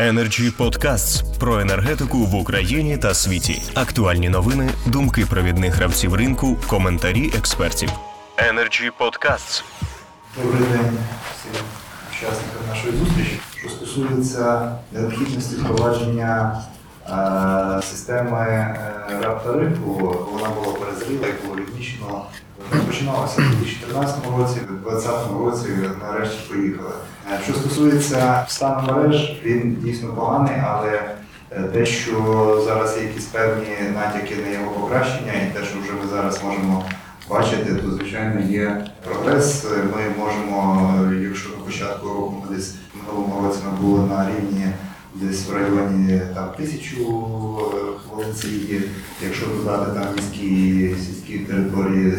Energy Podcasts про енергетику в Україні та світі. Актуальні новини, думки провідних гравців ринку, коментарі експертів. Energy Podcasts. Добрий день всім учасникам нашої зустрічі. Що стосується необхідності впровадження е, системи е, РАП-тарифу, вона була перезріла і було відмічено. Розпочиналося в 2014 році, в 2020 році нарешті поїхали. Е, Що стосується стану мереж, він дійсно поганий, але е, те, що зараз є якісь певні натяки на його покращення, і те, що вже ми зараз можемо бачити, то звичайно є прогрес. Ми можемо, якщо на початку року ми десь минулому році ми були на рівні десь в районі там тисячу вулиці, якщо додати там міські сільські території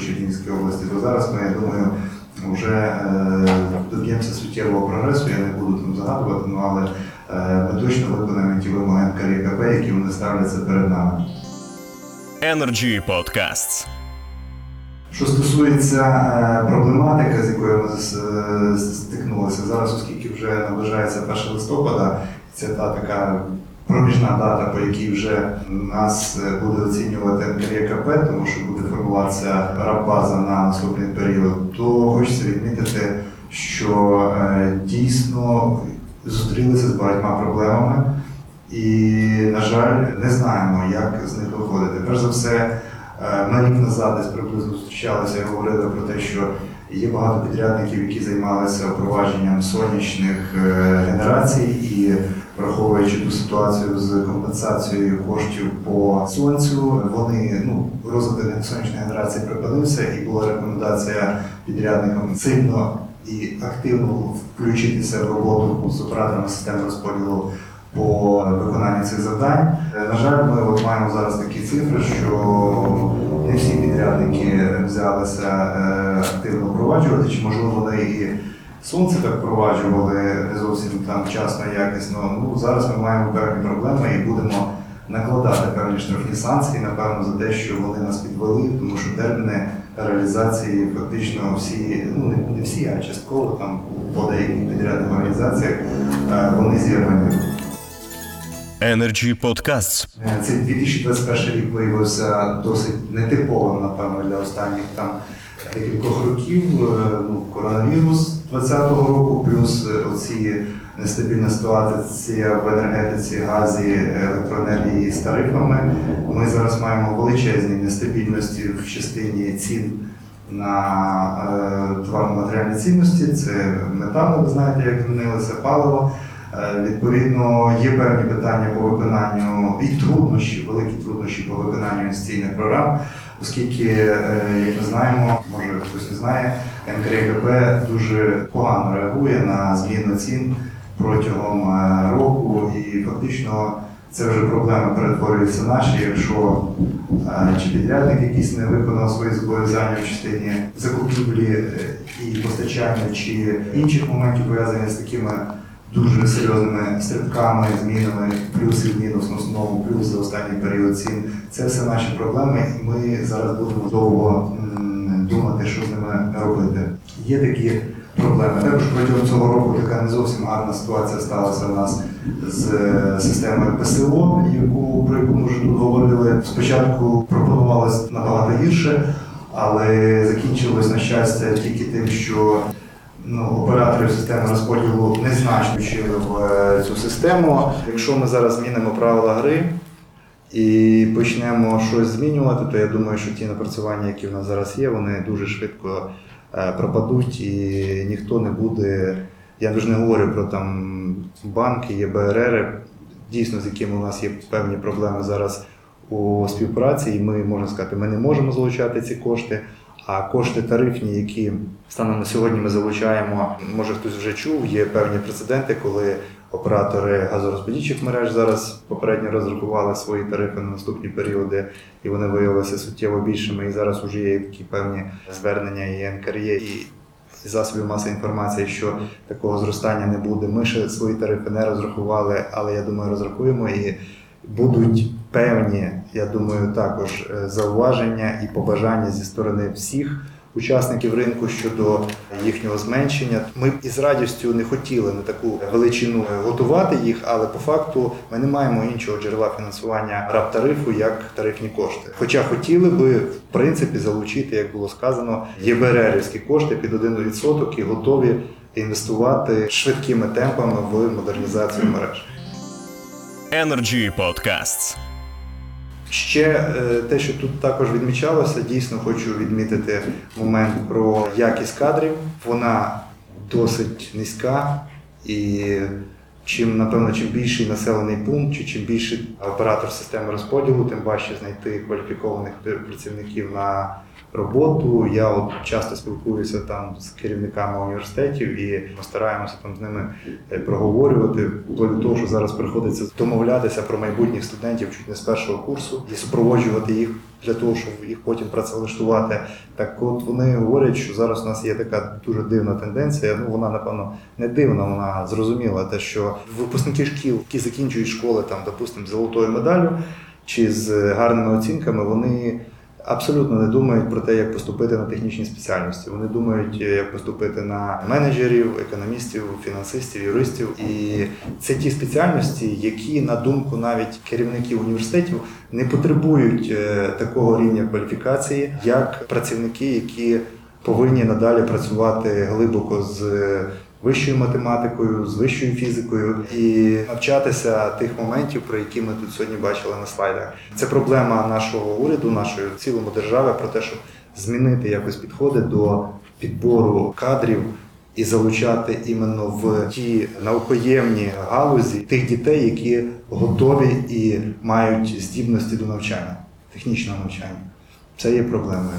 Чернігівській області, то зараз ми, я думаю, вже е, доб'ємося суттєвого прогресу. Я не буду там загадувати, ну, але е, ми точно виконаємо ті вимоги НКРКП, які вони ставляться перед нами. Energy Podcasts. Що стосується е, проблематики, з якою ми стикнулися зараз, оскільки вже наближається 1 листопада, це та така проміжна дата, по якій вже нас е, буде оцінювати НКРКП, тому що буде формуватися раб-база на наступний період, то хочеться відмітити, що е, дійсно зустрілися з багатьма проблемами. І, на жаль, не знаємо, як з них виходити. Перш за все, е, ми рік назад десь приблизно зустрічалися і говорили про те, що є багато підрядників, які займалися впровадженням сонячних е, генерацій і враховуючи ту ситуацію з компенсацією коштів по сонцю, вони ну розвиток сонячної генерації припинився, і була рекомендація підрядникам сильно і активно включитися в роботу з операторами системи розподілу по виконанню цих завдань. Е, На жаль, ми от маємо зараз такі цифри, що не всі підрядники взялися е, активно впроваджувати, чи можливо вони і сонце так впроваджували не зовсім там вчасно, якісно. Ну зараз ми маємо певні проблеми і будемо накладати певні штрафні санкції, напевно, за те, що вони нас підвели, тому що терміни реалізації фактично всі, ну не, всі, а частково там по деяких підрядних організаціях е, вони зірвані. Energy Podcasts. Е, Цей 2021 рік виявився досить нетиповим, напевно, для останніх там декількох років. Е, Ну, коронавірус 2020 року, плюс е, оці нестабільна ситуація в енергетиці, газі, електроенергії з тарифами. Ми зараз маємо величезні нестабільності в частині цін на товарно-матеріальні цінності. Це метали, ви знаєте, як змінилося паливо. Е, Відповідно, є певні питання по виконанню і труднощі, великі труднощі по виконанню інвестиційних програм, оскільки, е, як ми знаємо, може хтось не знає, НКРКП дуже погано реагує на зміну цін протягом е, року, і фактично це вже проблеми перетворюються наші, якщо чи підрядник якийсь не виконав свої зобов'язання в частині закупівлі і постачання, чи інших моментів пов'язаних з такими дуже серйозними стрибками, змінами, плюс мінус на основному, плюс за останній період цін. Це все наші проблеми, і ми зараз будемо довго думати, що з ними робити. Є такі проблеми. Також протягом цього року така не зовсім гарна ситуація сталася у нас з е, системою ПСО, яку про яку ми вже тут говорили. Спочатку пропонувалось набагато гірше, але закінчилось на щастя тільки тим, що ну, операторів системи розподілу незначно вчили в е, цю систему. Якщо ми зараз змінимо правила гри і почнемо щось змінювати, то я думаю, що ті напрацювання, які в нас зараз є, вони дуже швидко е, пропадуть і ніхто не буде. Я вже не говорю про там банки, ЄБРР, дійсно, з якими у нас є певні проблеми зараз у співпраці, і ми можна сказати, ми не можемо залучати ці кошти. А кошти тарифні, які станом на сьогодні ми залучаємо, може хтось вже чув, є певні прецеденти, коли оператори газорозподільчих мереж зараз попередньо розрахували свої тарифи на наступні періоди, і вони виявилися суттєво більшими. І зараз вже є такі певні звернення і НКРЄ, і засобів масової інформації, що такого зростання не буде. Ми ще свої тарифи не розрахували, але я думаю, розрахуємо і будуть певні, я думаю, також е, зауваження і побажання зі сторони всіх учасників ринку щодо їхнього зменшення. Ми із радістю не хотіли на таку величину готувати їх, але по факту ми не маємо іншого джерела фінансування раб тарифу як тарифні кошти. Хоча хотіли би в принципі залучити, як було сказано, ЄБРРівські кошти під 1% і готові інвестувати швидкими темпами в модернізацію мереж. Energy Podcasts. Ще е, те, що тут також відмічалося, дійсно хочу відмітити момент про якість кадрів. Вона досить низька, і чим, напевно, чим більший населений пункт, чи чим більший оператор системи розподілу, тим важче знайти кваліфікованих працівників на роботу. Я от часто спілкуюся там з керівниками університетів і ми стараємося там з ними е, проговорювати. Вплоть того, що зараз приходиться домовлятися про майбутніх студентів чуть не з першого курсу і супроводжувати їх для того, щоб їх потім працевлаштувати. Так от вони говорять, що зараз у нас є така дуже дивна тенденція. Ну вона напевно не дивна, вона зрозуміла. Те, що випускники шкіл, які закінчують школи, там, допустимо, золотою медаллю чи з гарними оцінками, вони. Абсолютно не думають про те, як поступити на технічні спеціальності. Вони думають, як поступити на менеджерів, економістів, фінансистів, юристів. І це ті спеціальності, які, на думку навіть керівників університетів, не потребують е, такого рівня кваліфікації, як працівники, які повинні надалі працювати глибоко з вищою математикою, з вищою фізикою і навчатися тих моментів, про які ми тут сьогодні бачили на слайдах. Це проблема нашого уряду, нашої цілому держави, про те, щоб змінити якось підходи до підбору кадрів. І залучати іменно в ті наукоємні галузі тих дітей, які готові і мають здібності до навчання, технічного навчання. Це є проблемою.